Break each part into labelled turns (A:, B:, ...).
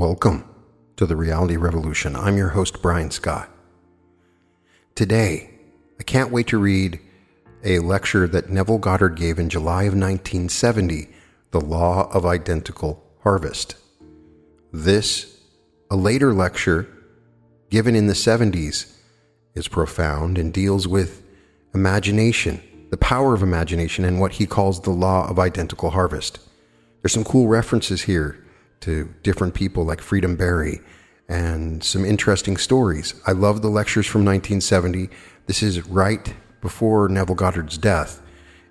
A: Welcome to the Reality Revolution. I'm your host, Brian Scott. Today, I can't wait to read a lecture that Neville Goddard gave in July of 1970 The Law of Identical Harvest. This, a later lecture given in the 70s, is profound and deals with imagination, the power of imagination, and what he calls the law of identical harvest. There's some cool references here to different people like Freedom Barry and some interesting stories. I love the lectures from 1970. This is right before Neville Goddard's death.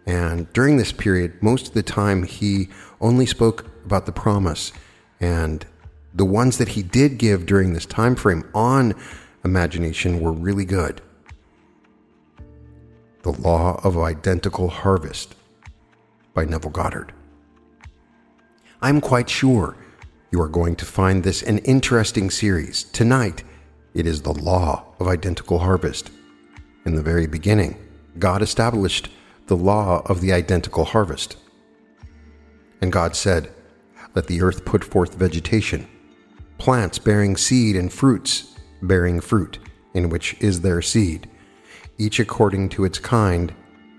A: And during this period, most of the time he only spoke about the promise. And the ones that he did give during this time frame on imagination were really good. The Law of Identical Harvest by Neville Goddard. I'm quite sure you are going to find this an interesting series. Tonight, it is the law of identical harvest. In the very beginning, God established the law of the identical harvest. And God said, Let the earth put forth vegetation, plants bearing seed and fruits bearing fruit, in which is their seed, each according to its kind,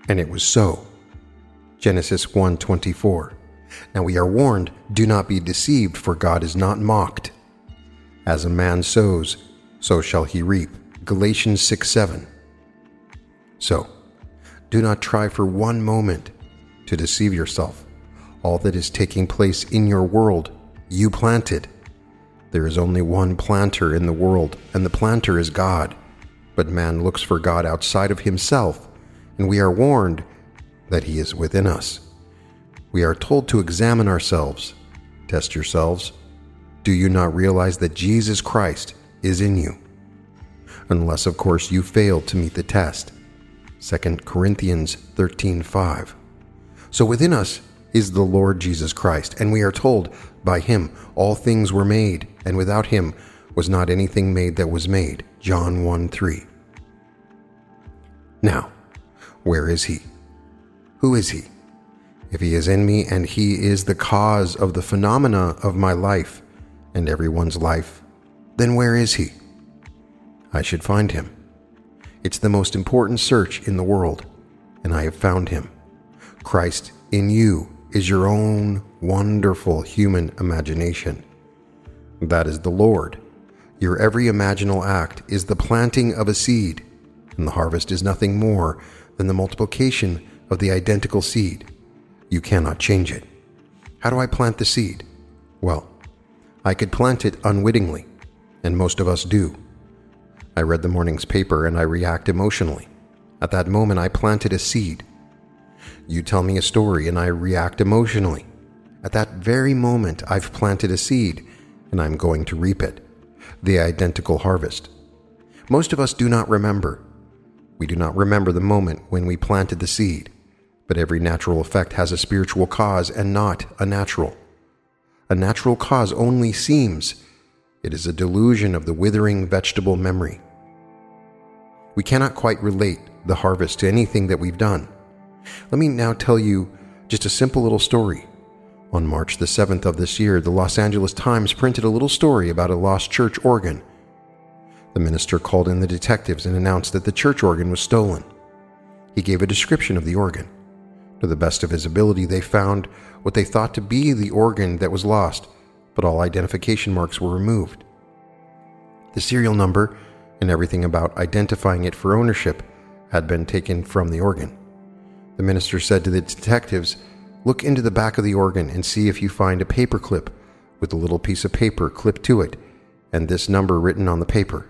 A: and it was so. Genesis 1:24. Now we are warned do not be deceived, for God is not mocked. As a man sows, so shall he reap. Galatians 6 7. So, do not try for one moment to deceive yourself. All that is taking place in your world, you planted. There is only one planter in the world, and the planter is God. But man looks for God outside of himself, and we are warned that he is within us we are told to examine ourselves. Test yourselves. Do you not realize that Jesus Christ is in you? Unless, of course, you fail to meet the test. 2 Corinthians 13:5. So within us is the Lord Jesus Christ, and we are told, by him all things were made, and without him was not anything made that was made. John 1 3. Now, where is he? Who is he? If he is in me and he is the cause of the phenomena of my life and everyone's life, then where is he? I should find him. It's the most important search in the world, and I have found him. Christ in you is your own wonderful human imagination. That is the Lord. Your every imaginal act is the planting of a seed, and the harvest is nothing more than the multiplication of the identical seed. You cannot change it. How do I plant the seed? Well, I could plant it unwittingly, and most of us do. I read the morning's paper and I react emotionally. At that moment, I planted a seed. You tell me a story and I react emotionally. At that very moment, I've planted a seed and I'm going to reap it. The identical harvest. Most of us do not remember. We do not remember the moment when we planted the seed. But every natural effect has a spiritual cause and not a natural. A natural cause only seems, it is a delusion of the withering vegetable memory. We cannot quite relate the harvest to anything that we've done. Let me now tell you just a simple little story. On March the 7th of this year, the Los Angeles Times printed a little story about a lost church organ. The minister called in the detectives and announced that the church organ was stolen. He gave a description of the organ. To the best of his ability, they found what they thought to be the organ that was lost, but all identification marks were removed. The serial number and everything about identifying it for ownership had been taken from the organ. The minister said to the detectives, Look into the back of the organ and see if you find a paper clip with a little piece of paper clipped to it and this number written on the paper.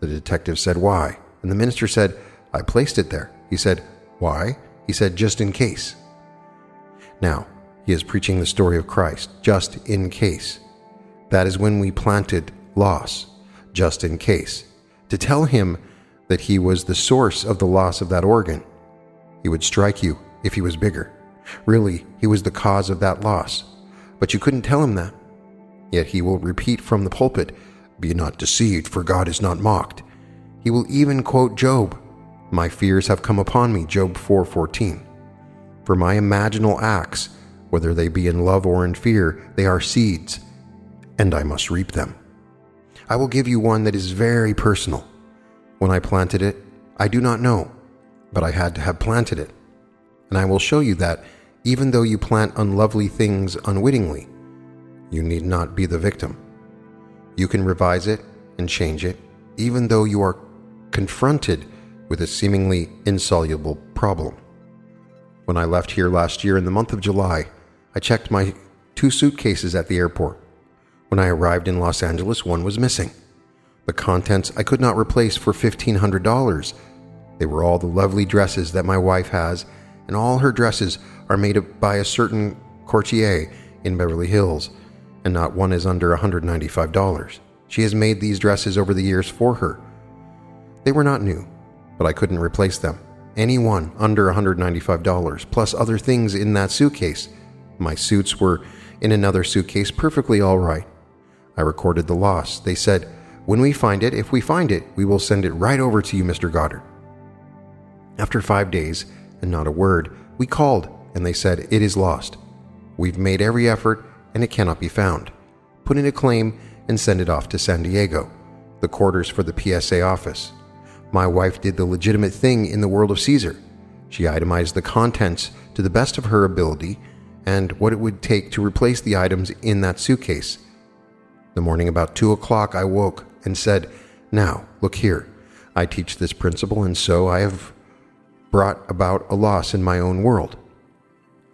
A: The detective said, Why? And the minister said, I placed it there. He said, Why? He said, just in case. Now, he is preaching the story of Christ, just in case. That is when we planted loss, just in case. To tell him that he was the source of the loss of that organ, he would strike you if he was bigger. Really, he was the cause of that loss. But you couldn't tell him that. Yet he will repeat from the pulpit, Be not deceived, for God is not mocked. He will even quote Job my fears have come upon me, Job 4:14. For my imaginal acts, whether they be in love or in fear, they are seeds. and I must reap them. I will give you one that is very personal. When I planted it, I do not know, but I had to have planted it. And I will show you that even though you plant unlovely things unwittingly, you need not be the victim. You can revise it and change it, even though you are confronted with a seemingly insoluble problem. When I left here last year in the month of July, I checked my two suitcases at the airport. When I arrived in Los Angeles, one was missing. The contents I could not replace for $1,500. They were all the lovely dresses that my wife has, and all her dresses are made by a certain courtier in Beverly Hills, and not one is under $195. She has made these dresses over the years for her. They were not new, but I couldn't replace them. Any one under $195, plus other things in that suitcase. My suits were in another suitcase perfectly all right. I recorded the loss. They said, When we find it, if we find it, we will send it right over to you, Mr. Goddard. After five days, and not a word, we called, and they said, It is lost. We've made every effort, and it cannot be found. Put in a claim and send it off to San Diego, the quarters for the PSA office. My wife did the legitimate thing in the world of Caesar. She itemized the contents to the best of her ability and what it would take to replace the items in that suitcase. The morning about two o'clock, I woke and said, Now, look here. I teach this principle, and so I have brought about a loss in my own world.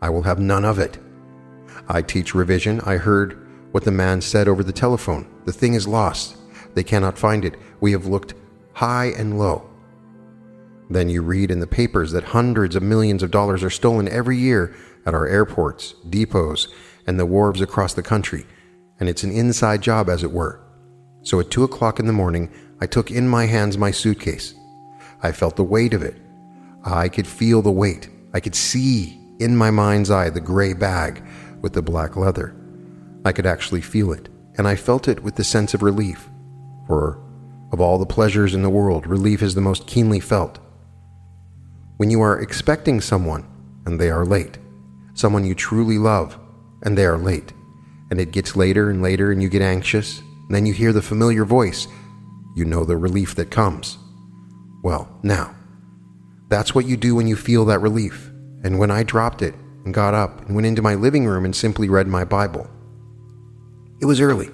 A: I will have none of it. I teach revision. I heard what the man said over the telephone. The thing is lost. They cannot find it. We have looked high and low. Then you read in the papers that hundreds of millions of dollars are stolen every year at our airports, depots, and the wharves across the country, and it's an inside job, as it were. So at two o'clock in the morning, I took in my hands my suitcase. I felt the weight of it. I could feel the weight. I could see in my mind's eye the gray bag with the black leather. I could actually feel it, and I felt it with the sense of relief. For of all the pleasures in the world, relief is the most keenly felt. When you are expecting someone and they are late, someone you truly love and they are late, and it gets later and later and you get anxious, and then you hear the familiar voice, you know the relief that comes. Well, now, that's what you do when you feel that relief. And when I dropped it and got up and went into my living room and simply read my Bible, it was early.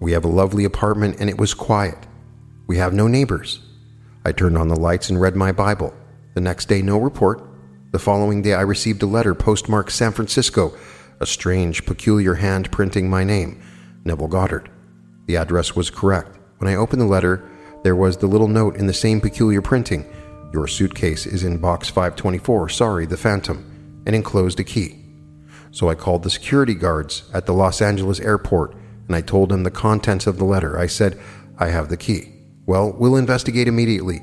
A: We have a lovely apartment and it was quiet. We have no neighbors. I turned on the lights and read my Bible. The next day, no report. The following day, I received a letter postmarked San Francisco, a strange, peculiar hand printing my name, Neville Goddard. The address was correct. When I opened the letter, there was the little note in the same peculiar printing Your suitcase is in box 524, sorry, the Phantom, and enclosed a key. So I called the security guards at the Los Angeles airport and I told them the contents of the letter. I said, I have the key. Well, we'll investigate immediately,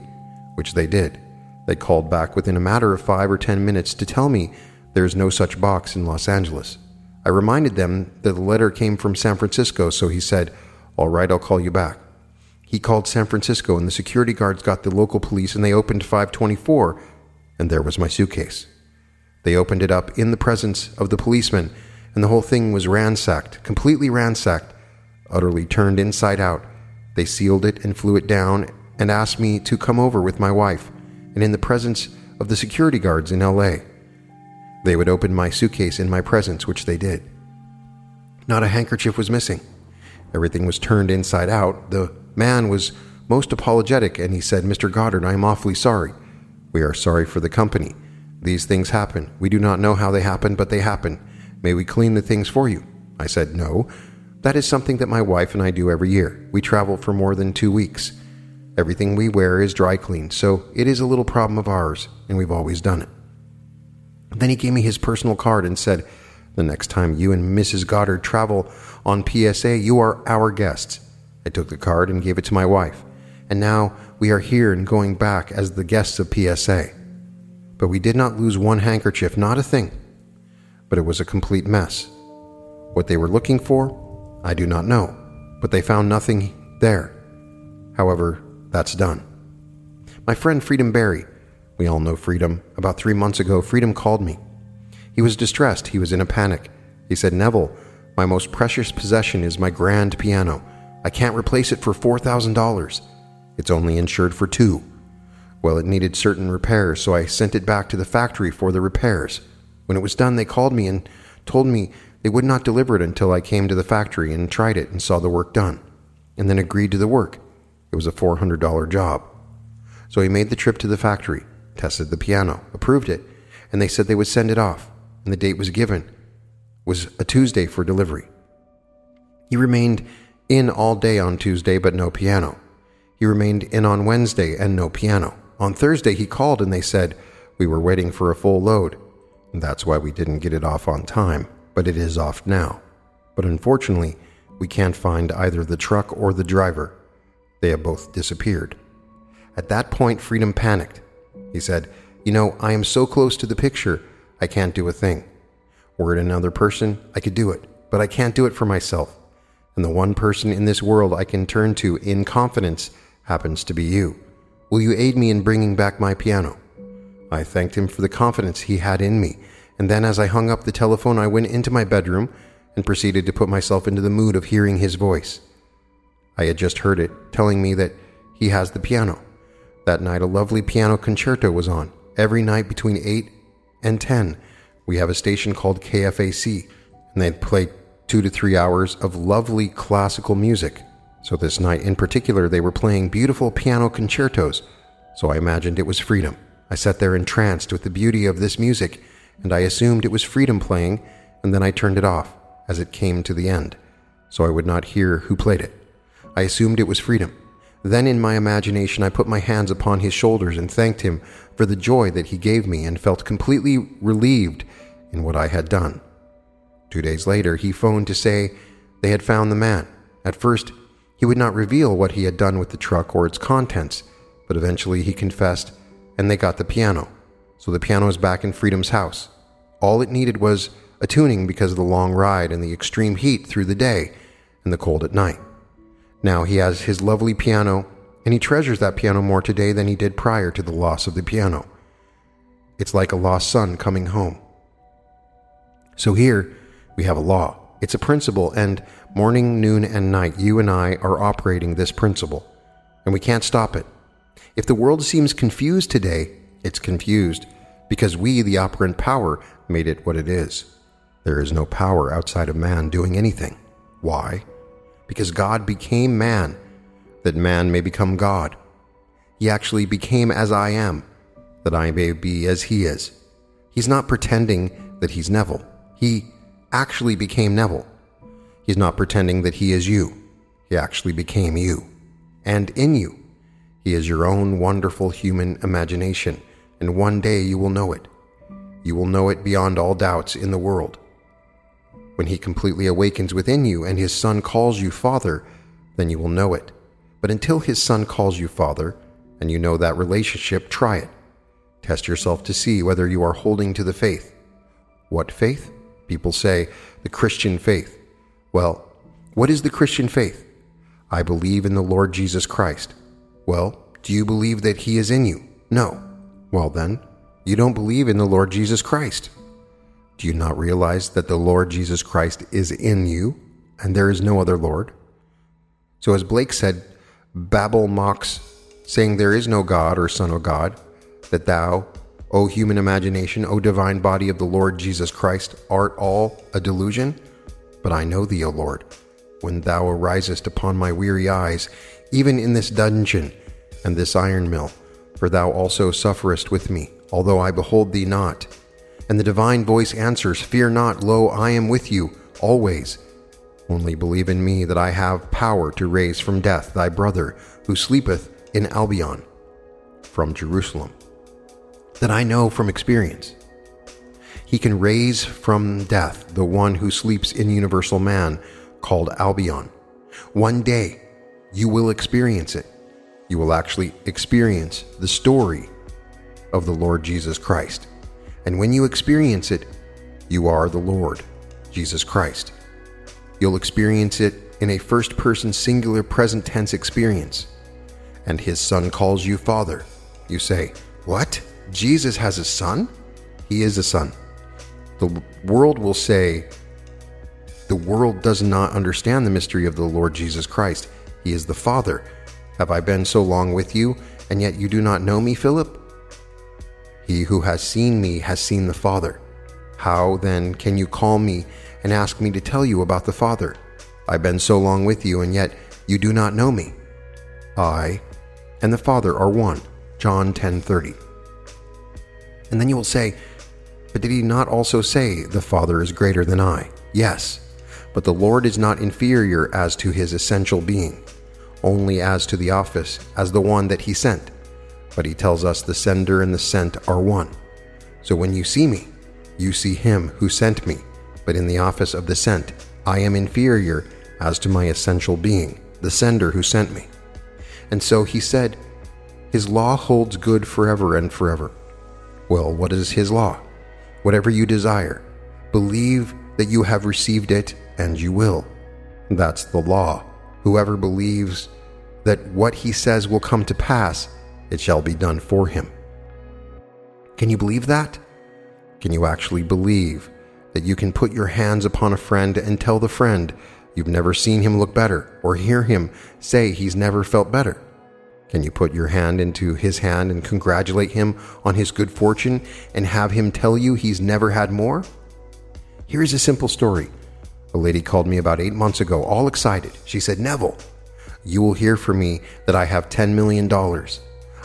A: which they did. They called back within a matter of five or ten minutes to tell me there is no such box in Los Angeles. I reminded them that the letter came from San Francisco, so he said, All right, I'll call you back. He called San Francisco, and the security guards got the local police, and they opened 524, and there was my suitcase. They opened it up in the presence of the policeman, and the whole thing was ransacked, completely ransacked, utterly turned inside out. They sealed it and flew it down and asked me to come over with my wife, and in the presence of the security guards in LA. They would open my suitcase in my presence, which they did. Not a handkerchief was missing. Everything was turned inside out. The man was most apologetic, and he said, Mr. Goddard, I am awfully sorry. We are sorry for the company. These things happen. We do not know how they happen, but they happen. May we clean the things for you? I said, No. That is something that my wife and I do every year. We travel for more than two weeks. Everything we wear is dry cleaned, so it is a little problem of ours, and we've always done it. Then he gave me his personal card and said, The next time you and Mrs. Goddard travel on PSA, you are our guests. I took the card and gave it to my wife, and now we are here and going back as the guests of PSA. But we did not lose one handkerchief, not a thing. But it was a complete mess. What they were looking for, I do not know, but they found nothing there. However, that's done. My friend Freedom Barry, we all know Freedom, about three months ago, Freedom called me. He was distressed, he was in a panic. He said, Neville, My most precious possession is my grand piano. I can't replace it for $4,000. It's only insured for two. Well, it needed certain repairs, so I sent it back to the factory for the repairs. When it was done, they called me and told me they would not deliver it until I came to the factory and tried it and saw the work done, and then agreed to the work. It was a $400 job. So he made the trip to the factory, tested the piano, approved it, and they said they would send it off, and the date was given. It was a Tuesday for delivery. He remained in all day on Tuesday, but no piano. He remained in on Wednesday and no piano. On Thursday, he called and they said, We were waiting for a full load. That's why we didn't get it off on time, but it is off now. But unfortunately, we can't find either the truck or the driver. They have both disappeared. At that point, Freedom panicked. He said, You know, I am so close to the picture, I can't do a thing. Were it another person, I could do it, but I can't do it for myself. And the one person in this world I can turn to in confidence happens to be you. Will you aid me in bringing back my piano? I thanked him for the confidence he had in me, and then as I hung up the telephone, I went into my bedroom and proceeded to put myself into the mood of hearing his voice. I had just heard it, telling me that he has the piano. That night, a lovely piano concerto was on. Every night between 8 and 10, we have a station called KFAC, and they'd play two to three hours of lovely classical music. So this night in particular, they were playing beautiful piano concertos, so I imagined it was freedom. I sat there entranced with the beauty of this music, and I assumed it was freedom playing, and then I turned it off as it came to the end, so I would not hear who played it. I assumed it was freedom. Then in my imagination, I put my hands upon his shoulders and thanked him for the joy that he gave me and felt completely relieved in what I had done. Two days later, he phoned to say they had found the man. At first, he would not reveal what he had done with the truck or its contents, but eventually he confessed, and they got the piano. So the piano is back in Freedom's house. All it needed was a tuning because of the long ride and the extreme heat through the day and the cold at night. Now he has his lovely piano, and he treasures that piano more today than he did prior to the loss of the piano. It's like a lost son coming home. So here we have a law. It's a principle, and morning, noon, and night, you and I are operating this principle, and we can't stop it. If the world seems confused today, it's confused because we, the operant power, made it what it is. There is no power outside of man doing anything. Why? Because God became man, that man may become God. He actually became as I am, that I may be as he is. He's not pretending that he's Neville. He actually became Neville. He's not pretending that he is you. He actually became you. And in you, he is your own wonderful human imagination, and one day you will know it. You will know it beyond all doubts in the world. When he completely awakens within you and his son calls you Father, then you will know it. But until his son calls you Father, and you know that relationship, try it. Test yourself to see whether you are holding to the faith. What faith? People say, the Christian faith. Well, what is the Christian faith? I believe in the Lord Jesus Christ. Well, do you believe that He is in you? No. Well, then, you don't believe in the Lord Jesus Christ. Do you not realize that the Lord Jesus Christ is in you and there is no other Lord? So, as Blake said, Babel mocks, saying there is no God or Son of God, that thou, O human imagination, O divine body of the Lord Jesus Christ, art all a delusion? But I know thee, O Lord, when thou arisest upon my weary eyes, even in this dungeon and this iron mill, for thou also sufferest with me, although I behold thee not. And the divine voice answers, Fear not, lo, I am with you always. Only believe in me that I have power to raise from death thy brother who sleepeth in Albion from Jerusalem that I know from experience. He can raise from death the one who sleeps in universal man called Albion. One day, you will experience it. You will actually experience the story of the Lord Jesus Christ. And when you experience it, you are the Lord Jesus Christ. You'll experience it in a first person singular present tense experience. And his son calls you Father. You say, What? Jesus has a son? He is a son. The world will say The world does not understand the mystery of the Lord Jesus Christ. He is the Father. Have I been so long with you, and yet you do not know me, Philip? He who has seen me has seen the Father. How, then, can you call me and ask me to tell you about the Father? I've been so long with you, and yet you do not know me. I and the Father are one. John 10:30. And then you will say, but did he not also say, The Father is greater than I? Yes, but the Lord is not inferior as to his essential being, only as to the office, as the one that he sent. But he tells us the sender and the sent are one. So when you see me, you see him who sent me, but in the office of the sent, I am inferior as to my essential being, the sender who sent me. And so he said, His law holds good forever and forever. Well, what is his law? whatever you desire. Believe that you have received it, and you will. That's the law. Whoever believes that what he says will come to pass, it shall be done for him. Can you believe that? Can you actually believe that you can put your hands upon a friend and tell the friend you've never seen him look better or hear him say he's never felt better? Can you put your hand into his hand and congratulate him on his good fortune and have him tell you he's never had more? Here's a simple story. A lady called me about eight months ago, all excited. She said, Neville, you will hear from me that I have $10 million.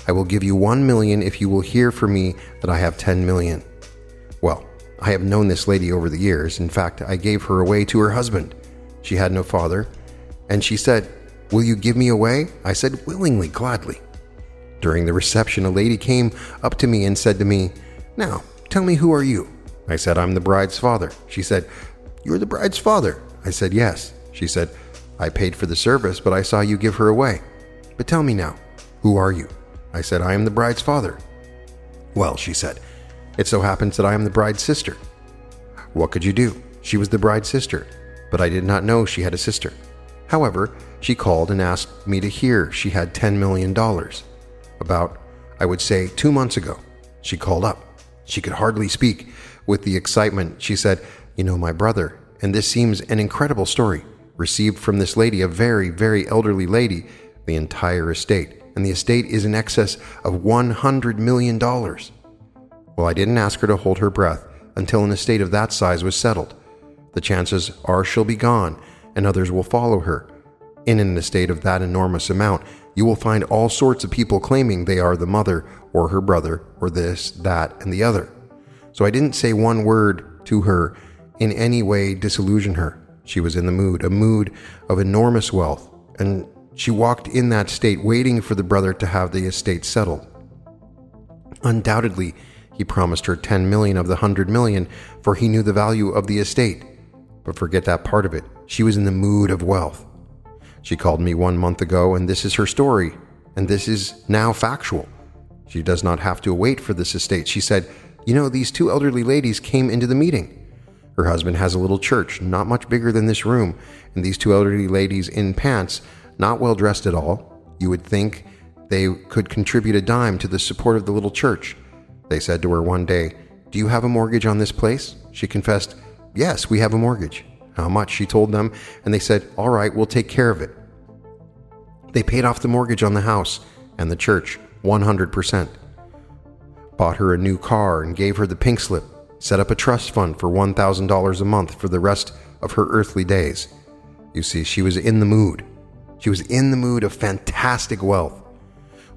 A: I will give you 1 million if you will hear from me that I have $10 million. Well, I have known this lady over the years. In fact, I gave her away to her husband. She had no father. And she said, Will you give me away? I said, Willingly, gladly. During the reception, a lady came up to me and said to me, Now, tell me who are you? I said, I'm the bride's father. She said, You're the bride's father? I said, Yes. She said, I paid for the service, but I saw you give her away. But tell me now, who are you? I said, I am the bride's father. Well, she said, it so happens that I am the bride's sister. What could you do? She was the bride's sister, but I did not know she had a sister. However, she called and asked me to hear she had $10 million. About, I would say, two months ago, she called up. She could hardly speak. With the excitement, she said, You know, my brother, and this seems an incredible story, received from this lady, a very, very elderly lady, the entire estate, and the estate is in excess of $100 million. Well, I didn't ask her to hold her breath until an estate of that size was settled. The chances are she'll be gone, and others will follow her. In an estate of that enormous amount, you will find all sorts of people claiming they are the mother or her brother or this, that, and the other. So I didn't say one word to her in any way disillusion her. She was in the mood, a mood of enormous wealth, and she walked in that state waiting for the brother to have the estate settled. Undoubtedly, he promised her 10 million of the 100 million, for he knew the value of the estate. But forget that part of it. She was in the mood of wealth. She called me one month ago, and this is her story, and this is now factual. She does not have to wait for this estate. She said, You know, these two elderly ladies came into the meeting. Her husband has a little church, not much bigger than this room, and these two elderly ladies in pants, not well dressed at all. You would think they could contribute a dime to the support of the little church. They said to her one day, Do you have a mortgage on this place? She confessed, Yes, we have a mortgage how much she told them, and they said, All right, we'll take care of it. They paid off the mortgage on the house and the church 100%. Bought her a new car and gave her the pink slip, set up a trust fund for $1,000 a month for the rest of her earthly days. You see, she was in the mood. She was in the mood of fantastic wealth.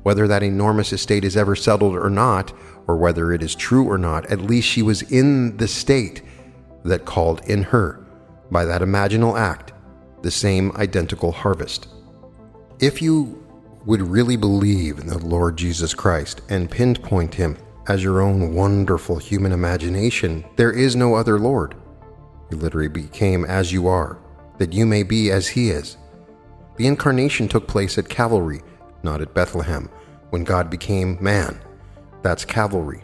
A: Whether that enormous estate is ever settled or not, or whether it is true or not, at least she was in the state that called in her by that imaginal act the same identical harvest. If you would really believe in the Lord Jesus Christ and pinpoint him as your own wonderful human imagination, there is no other Lord. He literally became as you are, that you may be as he is. The incarnation took place at Calvary, not at Bethlehem, when God became man. That's Calvary.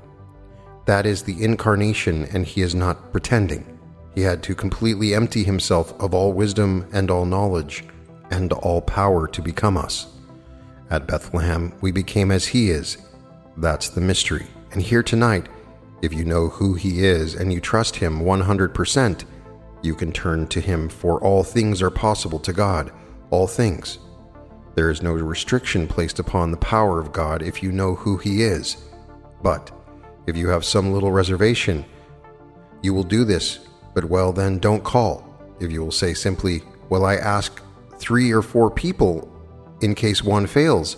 A: That is the incarnation, and he is not pretending. He had to completely empty himself of all wisdom and all knowledge and all power to become us. At Bethlehem, we became as He is. That's the mystery. And here tonight, if you know who He is and you trust Him 100%, You can turn to Him, for all things are possible to God, all things. There is no restriction placed upon the power of God if you know who He is. But if you have some little reservation, you will do this, but well, then don't call. If you will say simply, Well, I ask three or four people in case one fails,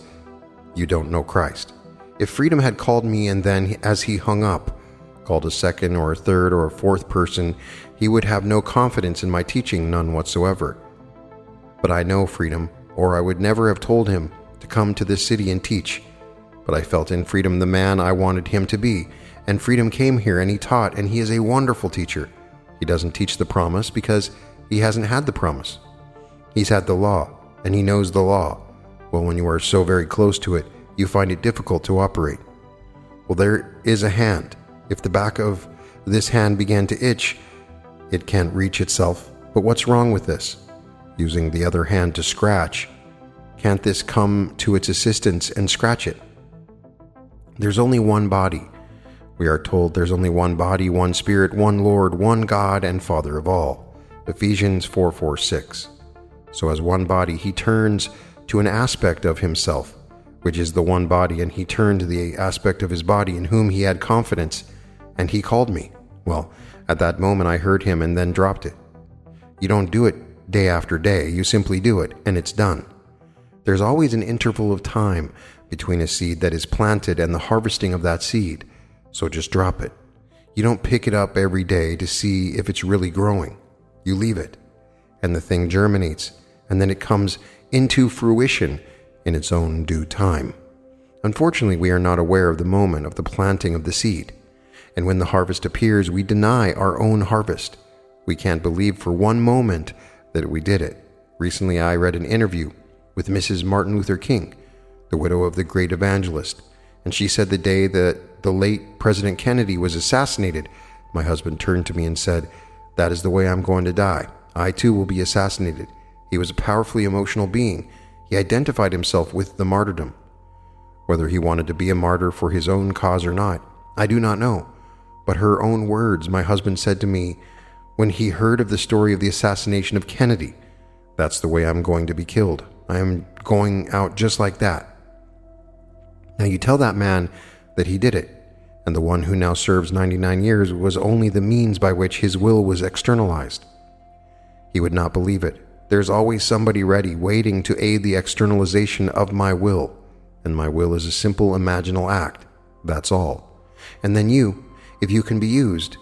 A: you don't know Christ. If freedom had called me and then, as he hung up, called a second or a third or a fourth person, he would have no confidence in my teaching, none whatsoever. But I know freedom, or I would never have told him to come to this city and teach. But I felt in freedom the man I wanted him to be, and freedom came here and he taught, and he is a wonderful teacher. He doesn't teach the promise because he hasn't had the promise. He's had the law, and he knows the law. Well, when you are so very close to it, you find it difficult to operate. Well, there is a hand. If the back of this hand began to itch, it can't reach itself. But what's wrong with this? Using the other hand to scratch, can't this come to its assistance and scratch it? There's only one body. We are told there's only one body, one spirit, one Lord, one God and Father of all. Ephesians 4 4 6. So, as one body, he turns to an aspect of himself, which is the one body, and he turned the aspect of his body in whom he had confidence, and he called me. Well, at that moment I heard him and then dropped it. You don't do it day after day, you simply do it, and it's done. There's always an interval of time between a seed that is planted and the harvesting of that seed, so just drop it. You don't pick it up every day to see if it's really growing. You leave it, and the thing germinates, and then it comes into fruition in its own due time. Unfortunately, we are not aware of the moment of the planting of the seed, and when the harvest appears, we deny our own harvest. We can't believe for one moment that we did it. Recently, I read an interview with Mrs. Martin Luther King, the widow of the great evangelist, and she said the day that the late President Kennedy was assassinated, my husband turned to me and said, That is the way I'm going to die. I too will be assassinated. He was a powerfully emotional being. He identified himself with the martyrdom. Whether he wanted to be a martyr for his own cause or not, I do not know. But her own words, my husband said to me when he heard of the story of the assassination of Kennedy, That's the way I'm going to be killed. I am going out just like that. Now you tell that man that he did it, and the one who now serves 99 years was only the means by which his will was externalized. He would not believe it. There's always somebody ready, waiting to aid the externalization of my will, and my will is a simple imaginal act. That's all. And then you, if you can be used,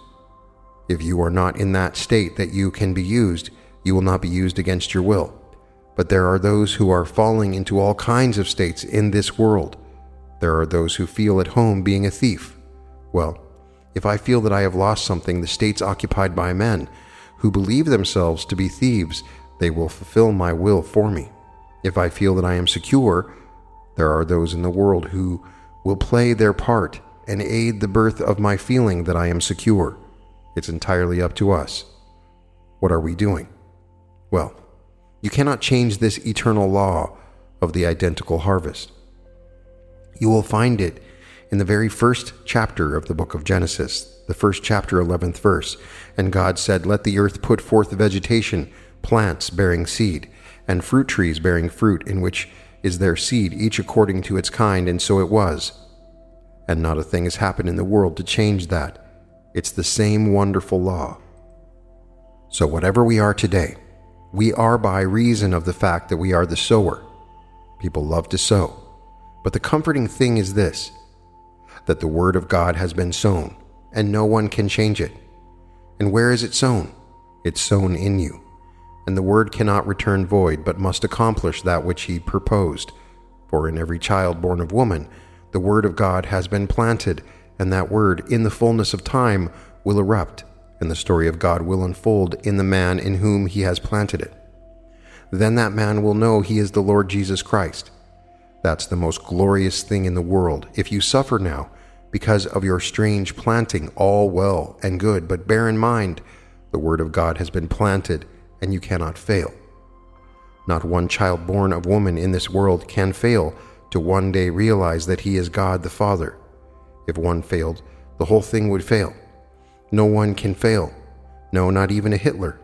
A: if you are not in that state that you can be used, you will not be used against your will. But there are those who are falling into all kinds of states in this world. There are those who feel at home being a thief. Well, if I feel that I have lost something, the states occupied by men who believe themselves to be thieves they will fulfill my will for me. If I feel that I am secure, there are those in the world who will play their part and aid the birth of my feeling that I am secure. It's entirely up to us. What are we doing? Well, you cannot change this eternal law of the identical harvest. You will find it in the very first chapter of the book of Genesis, the first chapter, 11th verse. And God said, Let the earth put forth vegetation plants bearing seed, and fruit trees bearing fruit, in which is their seed, each according to its kind, and so it was. And not a thing has happened in the world to change that. It's the same wonderful law. So, whatever we are today, we are by reason of the fact that we are the sower. People love to sow. But the comforting thing is this that the Word of God has been sown, and no one can change it. And where is it sown? It's sown in you and the word cannot return void, but must accomplish that which he purposed. For in every child born of woman, the word of God has been planted, and that word, in the fullness of time, will erupt, and the story of God will unfold in the man in whom he has planted it. Then that man will know he is the Lord Jesus Christ. That's the most glorious thing in the world. If you suffer now, because of your strange planting, all well and good, but bear in mind, the word of God has been planted and you cannot fail. Not one child born of woman in this world can fail to one day realize that he is God the Father. If one failed, the whole thing would fail. No one can fail. No, not even a Hitler.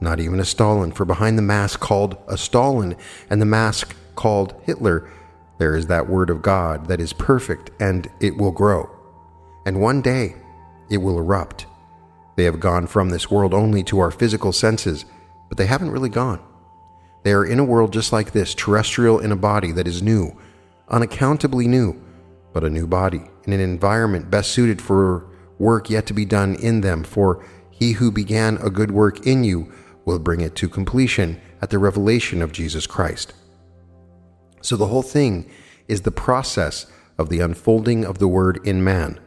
A: Not even a Stalin, for behind the mask called a Stalin and the mask called Hitler, there is that word of God that is perfect and it will grow. And one day it will erupt. They have gone from this world only to our physical senses, but they haven't really gone. They are in a world just like this, terrestrial in a body that is new, unaccountably new, but a new body, in an environment best suited for work yet to be done in them. For he who began a good work in you will bring it to completion at the revelation of Jesus Christ. So the whole thing is the process of the unfolding of the Word in man.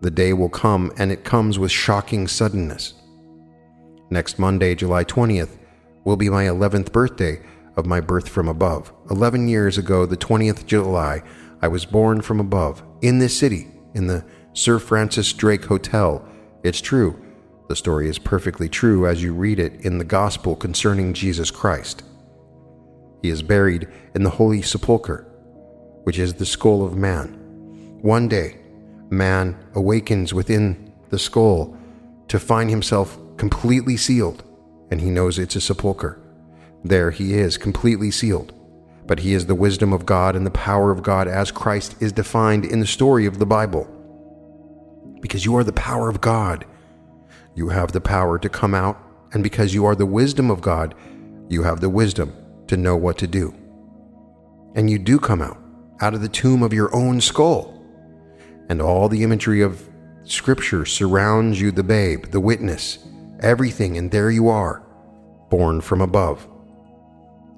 A: The day will come, and it comes with shocking suddenness. Next Monday, July 20th, will be my 11th birthday of my birth from above. 11 years ago, the 20th July, I was born from above, in this city, in the Sir Francis Drake Hotel. It's true. The story is perfectly true as you read it in the Gospel concerning Jesus Christ. He is buried in the Holy Sepulchre, which is the skull of man. One day, man awakens within the skull to find himself completely sealed, and he knows it's a sepulchre. There he is, completely sealed. But he is the wisdom of God and the power of God as Christ is defined in the story of the Bible. Because you are the power of God, you have the power to come out, and because you are the wisdom of God, you have the wisdom to know what to do. And you do come out, out of the tomb of your own skull. And all the imagery of Scripture surrounds you, the babe, the witness, everything, and there you are, born from above.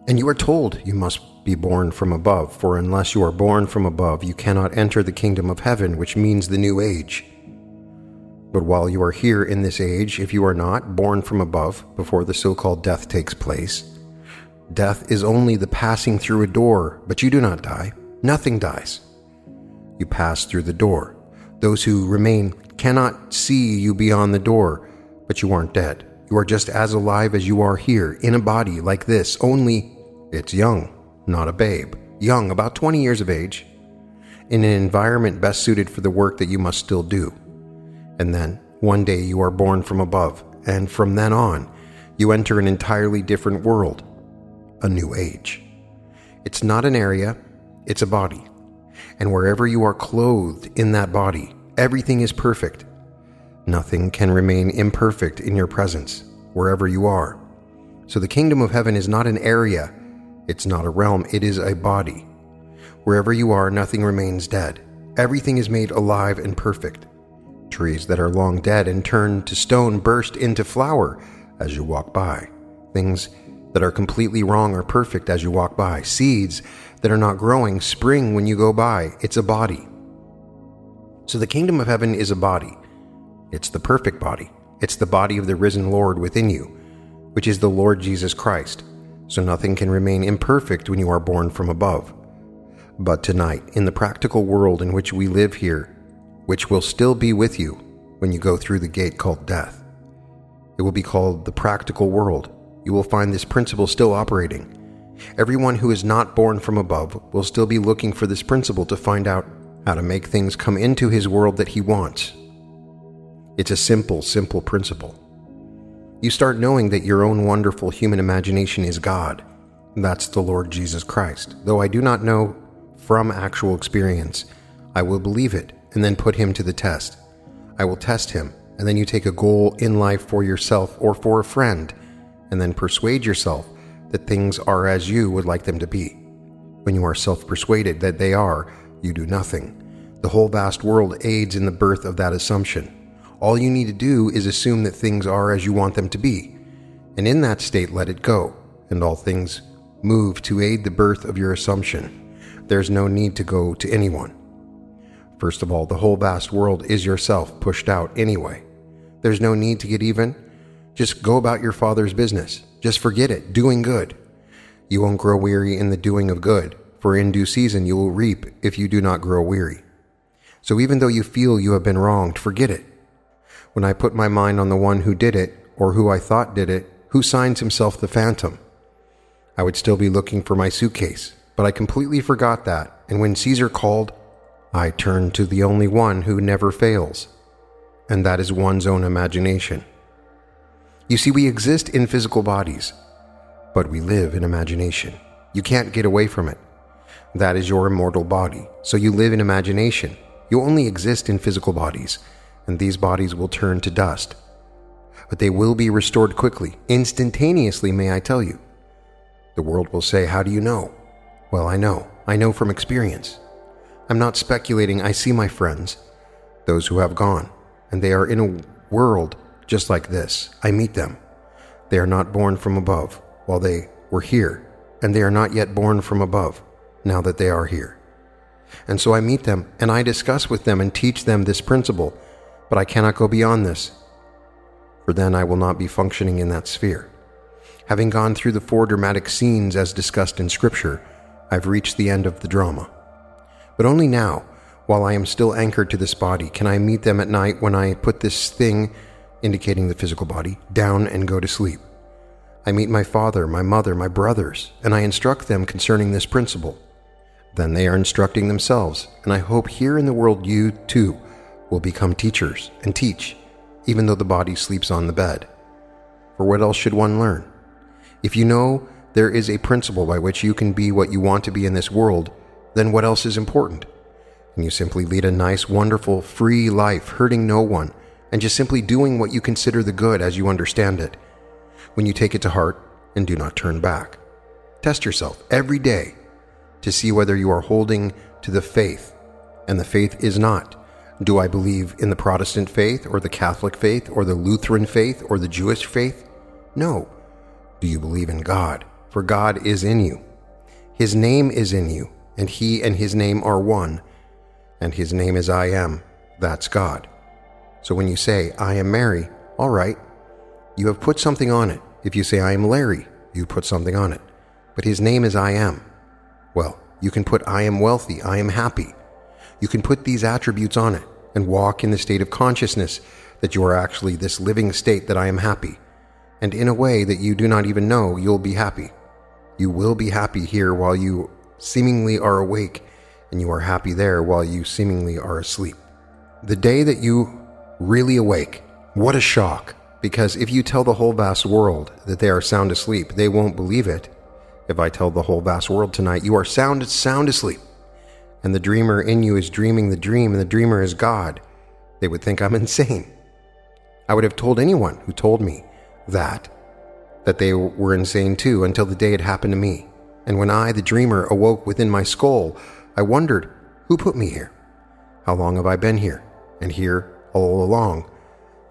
A: And you are told you must be born from above, for unless you are born from above, you cannot enter the kingdom of heaven, which means the new age. But while you are here in this age, if you are not born from above before the so called death takes place, death is only the passing through a door, but you do not die. Nothing dies. You pass through the door. Those who remain cannot see you beyond the door, but you aren't dead. You are just as alive as you are here, in a body like this, only it's young, not a babe. Young, about 20 years of age, in an environment best suited for the work that you must still do. And then, one day, you are born from above, and from then on, you enter an entirely different world, a new age. It's not an area, it's a body. And wherever you are clothed in that body, everything is perfect. Nothing can remain imperfect in your presence, wherever you are. So the kingdom of heaven is not an area, it's not a realm, it is a body. Wherever you are, nothing remains dead. Everything is made alive and perfect. Trees that are long dead and turned to stone burst into flower as you walk by. Things that are completely wrong are perfect as you walk by. Seeds that are not growing spring when you go by. It's a body. So the kingdom of heaven is a body. It's the perfect body. It's the body of the risen Lord within you, which is the Lord Jesus Christ. So nothing can remain imperfect when you are born from above. But tonight, in the practical world in which we live here, which will still be with you when you go through the gate called death. It will be called the practical world. You will find this principle still operating. Everyone who is not born from above will still be looking for this principle to find out how to make things come into his world that he wants. It's a simple, simple principle. You start knowing that your own wonderful human imagination is God. That's the Lord Jesus Christ. Though I do not know from actual experience, I will believe it and then put him to the test. I will test him, and then you take a goal in life for yourself or for a friend, and then persuade yourself that things are as you would like them to be. When you are self persuaded that they are, you do nothing. The whole vast world aids in the birth of that assumption. All you need to do is assume that things are as you want them to be, and in that state let it go, and all things move to aid the birth of your assumption. There's no need to go to anyone. First of all, the whole vast world is yourself pushed out anyway. There's no need to get even. Just go about your Father's business. Just forget it, doing good. You won't grow weary in the doing of good, for in due season you will reap if you do not grow weary. So even though you feel you have been wronged, forget it. When I put my mind on the one who did it, or who I thought did it, who signs himself the phantom, I would still be looking for my suitcase, but I completely forgot that, and when Caesar called, I turned to the only one who never fails, and that is one's own imagination. You see, we exist in physical bodies, but we live in imagination. You can't get away from it. That is your immortal body. So you live in imagination. You only exist in physical bodies, and these bodies will turn to dust. But they will be restored quickly, instantaneously, may I tell you. The world will say, How do you know? Well, I know. I know from experience. I'm not speculating. I see my friends, those who have gone, and they are in a world just like this. I meet them. They are not born from above, while they were here, and they are not yet born from above, now that they are here. And so I meet them, and I discuss with them and teach them this principle, but I cannot go beyond this, for then I will not be functioning in that sphere. Having gone through the four dramatic scenes as discussed in Scripture, I've reached the end of the drama. But only now, while I am still anchored to this body, can I meet them at night when I put this thing, indicating the physical body, down and go to sleep. I meet my father, my mother, my brothers, and I instruct them concerning this principle. Then they are instructing themselves, and I hope here in the world you, too, will become teachers and teach, even though the body sleeps on the bed. For what else should one learn? If you know there is a principle by which you can be what you want to be in this world, then what else is important? And you simply lead a nice, wonderful, free life, hurting no one, and just simply doing what you consider the good as you understand it. When you take it to heart and do not turn back. Test yourself every day to see whether you are holding to the faith, and the faith is not. Do I believe in the Protestant faith, or the Catholic faith, or the Lutheran faith, or the Jewish faith? No. Do you believe in God? For God is in you. His name is in you, and He and His name are one, and His name is I am. That's God. So when you say, I am Mary, all right, you have put something on it. If you say, I am Larry, you put something on it. But His name is I am. Well, you can put I am wealthy, I am happy. You can put these attributes on it and walk in the state of consciousness that you are actually this living state that I am happy. And in a way that you do not even know, you'll be happy. You will be happy here while you seemingly are awake, and you are happy there while you seemingly are asleep. The day that you really awake, what a shock! Because if you tell the whole vast world that they are sound asleep, they won't believe it if I tell the whole vast world tonight, you are sound, sound asleep, and the dreamer in you is dreaming the dream, and the dreamer is God, they would think I'm insane. I would have told anyone who told me that, that they were insane too, until the day it happened to me. And when I, the dreamer, awoke within my skull, I wondered, who put me here? How long have I been here? And here, all along,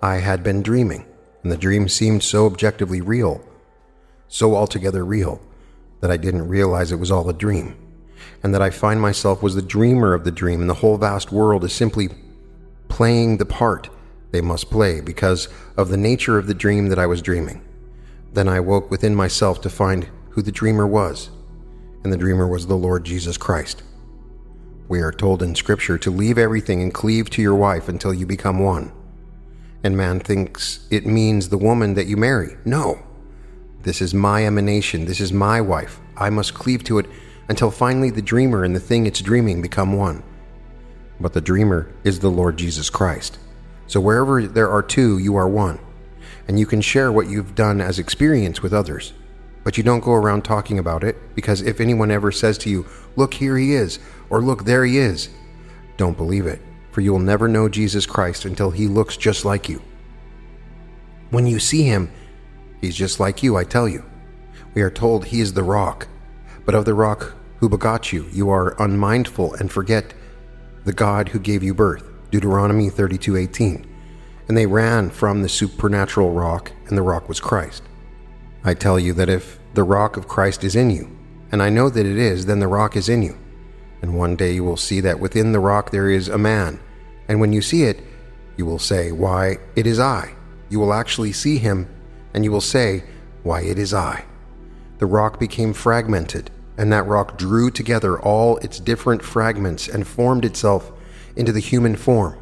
A: I had been dreaming, and the dream seemed so objectively real, so altogether real that I didn't realize it was all a dream, and that I find myself was the dreamer of the dream, and the whole vast world is simply playing the part they must play because of the nature of the dream that I was dreaming. Then I woke within myself to find who the dreamer was, and the dreamer was the Lord Jesus Christ. We are told in Scripture to leave everything and cleave to your wife until you become one. And man thinks it means the woman that you marry. No. This is my emanation. This is my wife. I must cleave to it until finally the dreamer and the thing it's dreaming become one. But the dreamer is the Lord Jesus Christ. So wherever there are two, you are one. And you can share what you've done as experience with others. But you don't go around talking about it because if anyone ever says to you, Look, here he is, or Look, there he is, don't believe it, for you will never know Jesus Christ until he looks just like you. When you see him, He's just like you, I tell you. We are told he is the rock, but of the rock who begot you, you are unmindful and forget the God who gave you birth. Deuteronomy 32:18. And they ran from the supernatural rock, and the rock was Christ. I tell you that if the rock of Christ is in you, and I know that it is, then the rock is in you. And one day you will see that within the rock there is a man, and when you see it, you will say, Why, it is I. You will actually see him and you will say, Why, it is I. The rock became fragmented, and that rock drew together all its different fragments and formed itself into the human form.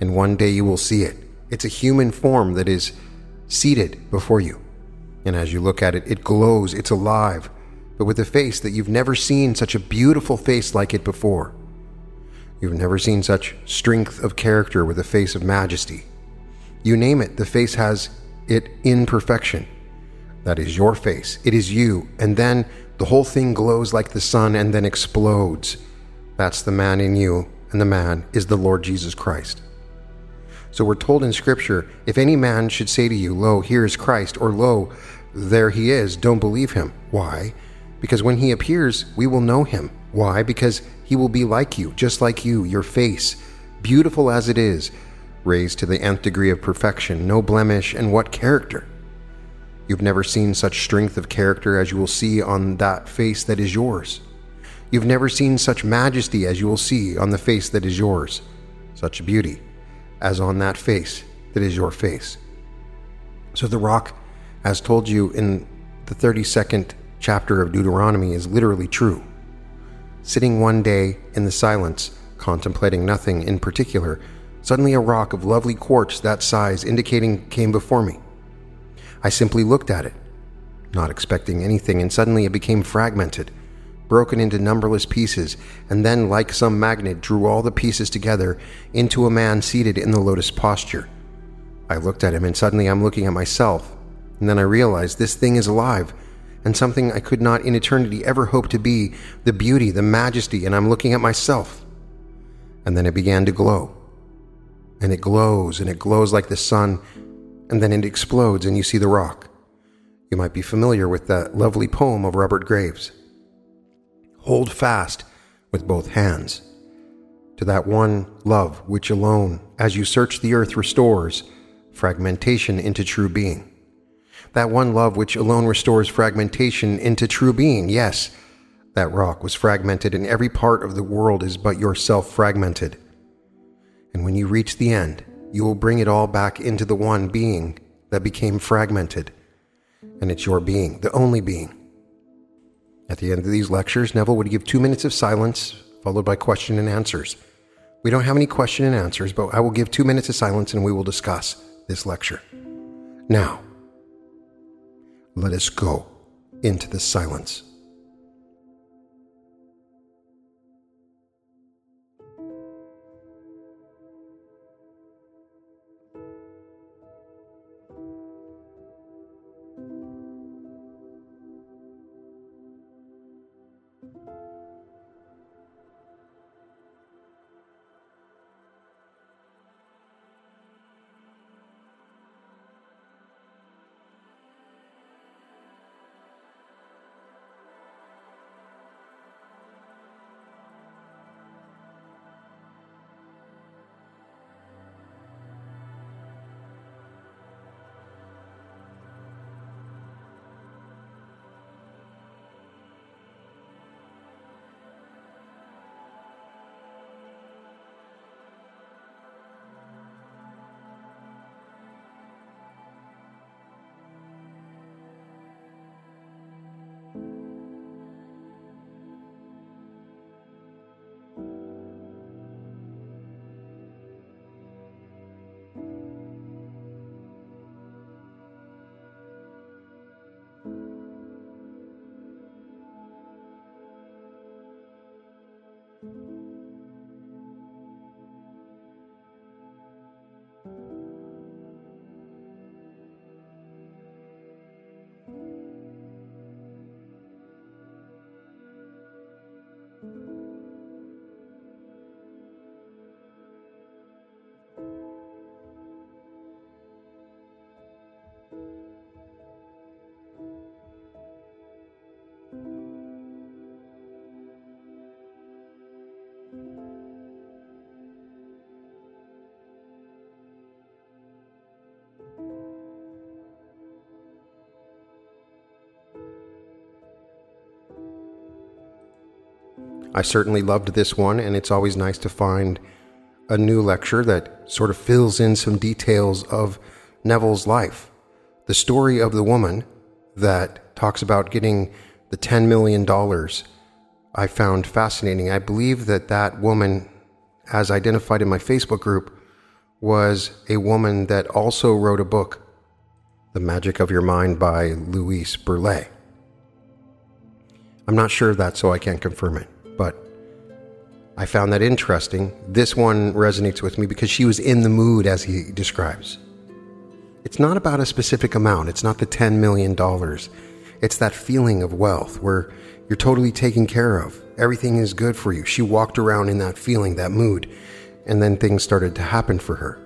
A: And one day you will see it. It's a human form that is seated before you. And as you look at it, it glows, it's alive, but with a face that you've never seen such a beautiful face like it before. You've never seen such strength of character with a face of majesty. You name it, the face has it in perfection. That is your face. It is you. And then the whole thing glows like the sun and then explodes. That's the man in you, and the man is the Lord Jesus Christ. So we're told in Scripture if any man should say to you, Lo, here is Christ, or Lo, there he is, don't believe him. Why? Because when he appears, we will know him. Why? Because he will be like you, just like you, your face, beautiful as it is, raised to the nth degree of perfection, no blemish, and what character? You've never seen such strength of character as you will see on that face that is yours. You've never seen such majesty as you will see on the face that is yours, such beauty as on that face that is your face. So the rock, as told you in the 32nd chapter of Deuteronomy, is literally true. Sitting one day in the silence, contemplating nothing in particular, Suddenly, a rock of lovely quartz that size indicating came before me. I simply looked at it, not expecting anything, and suddenly it became fragmented, broken into numberless pieces, and then, like some magnet, drew all the pieces together into a man seated in the lotus posture. I looked at him, and suddenly I'm looking at myself, and then I realized this thing is alive, and something I could not in eternity ever hope to be the beauty, the majesty, and I'm looking at myself. And then it began to glow and it glows and it glows like the sun, and then it explodes and you see the rock. You might be familiar with that lovely poem of Robert Graves. Hold fast with both hands to that one love which alone, as you search the earth, restores fragmentation into true being. That one love which alone restores fragmentation into true being. Yes, that rock was fragmented, and every part of the world is but yourself fragmented. And when you reach the end, you will bring it all back into the one being that became fragmented. And it's your being, the only being. At the end of these lectures, Neville would give two minutes of silence, followed by question and answers. We don't have any question and answers, but I will give two minutes of silence and we will discuss this lecture. Now, let us go into the silence. I certainly loved this one, and it's always nice to find a new lecture that sort of fills in some details of Neville's life. The story of the woman that talks about getting the $10 million I found fascinating. I believe that that woman, as identified in my Facebook group, was a woman that also wrote a book, The Magic of Your Mind by Louise Burleigh. I'm not sure of that, so I can't confirm it but I found that interesting. This one resonates with me because she was in the mood as he describes. It It's not about a specific amount, it's not the $10 million. It's that feeling of wealth where you're totally taken care of. Everything is good for you. She walked around in that feeling, that mood, and then things started to happen for her.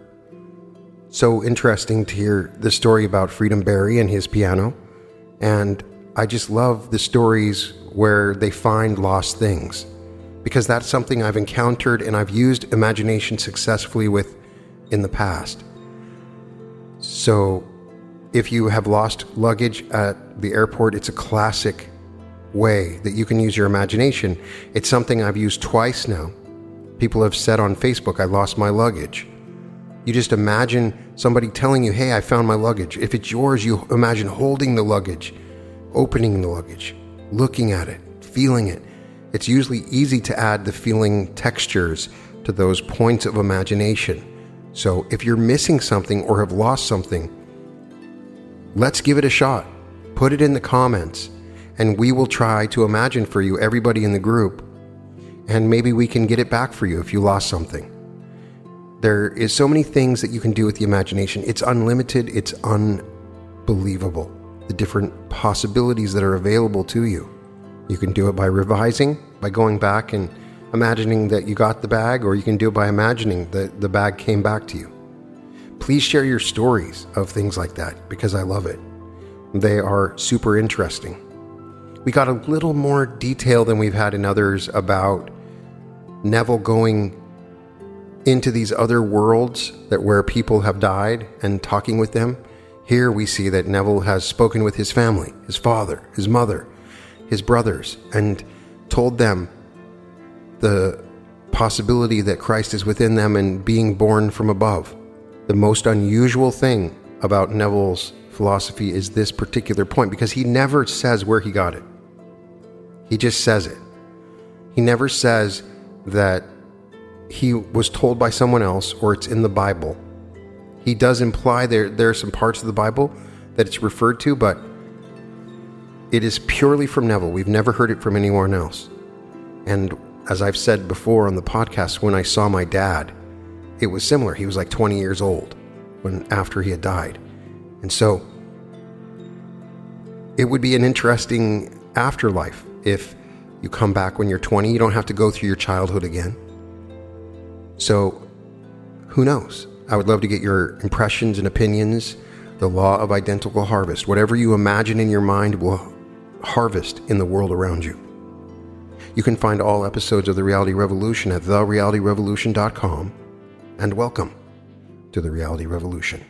A: So interesting to hear the story about Freedom Barry and his piano. And I just love the stories where they find lost things because that's something I've encountered and I've used imagination successfully with in the past. So, if you have lost luggage at the airport, it's a classic way that you can use your imagination. It's something I've used twice now. People have said on Facebook, I lost my luggage. You just imagine somebody telling you, hey, I found my luggage. If it's yours, you imagine holding the luggage, opening the luggage, looking at it, feeling it. It's usually easy to add the feeling textures to those points of imagination. So if you're missing something or have lost something, let's give it a shot. Put it in the comments, and we will try to imagine for you, everybody in the group, and maybe we can get it back for you if you lost something. There is so many things that you can do with the imagination. It's unlimited, it's unbelievable. The different possibilities that are available to you. You can do it by revising, by going back and imagining that you got the bag, or you can do it by imagining that the bag came back to you. Please share your stories of things like that because I love it. They are super interesting. We got a little more detail than we've had in others about Neville going into these other worlds that where people have died and talking with them. Here we see that Neville has spoken with his family, his father, his mother, his brothers, and told them the possibility that Christ is within them and being born from above. The most unusual thing about Neville's philosophy is this particular point because he never says where he got it. He just says it. He never says that he was told by someone else or it's in the Bible. He does imply there there are some parts of the Bible that it's referred to, but it is purely from Neville. We've never heard it from anyone else. And as I've said before on the podcast, when I saw my dad, it was similar. He was like 20 years old when after he had died. And so it would be an interesting afterlife if you come back when you're 20. You don't have to go through your childhood again. So who knows? I would love to get your impressions and opinions. The law of identical harvest. Whatever you imagine in your mind will harvest in the world around you. You can find all episodes of The Reality Revolution at therealityrevolution.com and welcome to The Reality Revolution.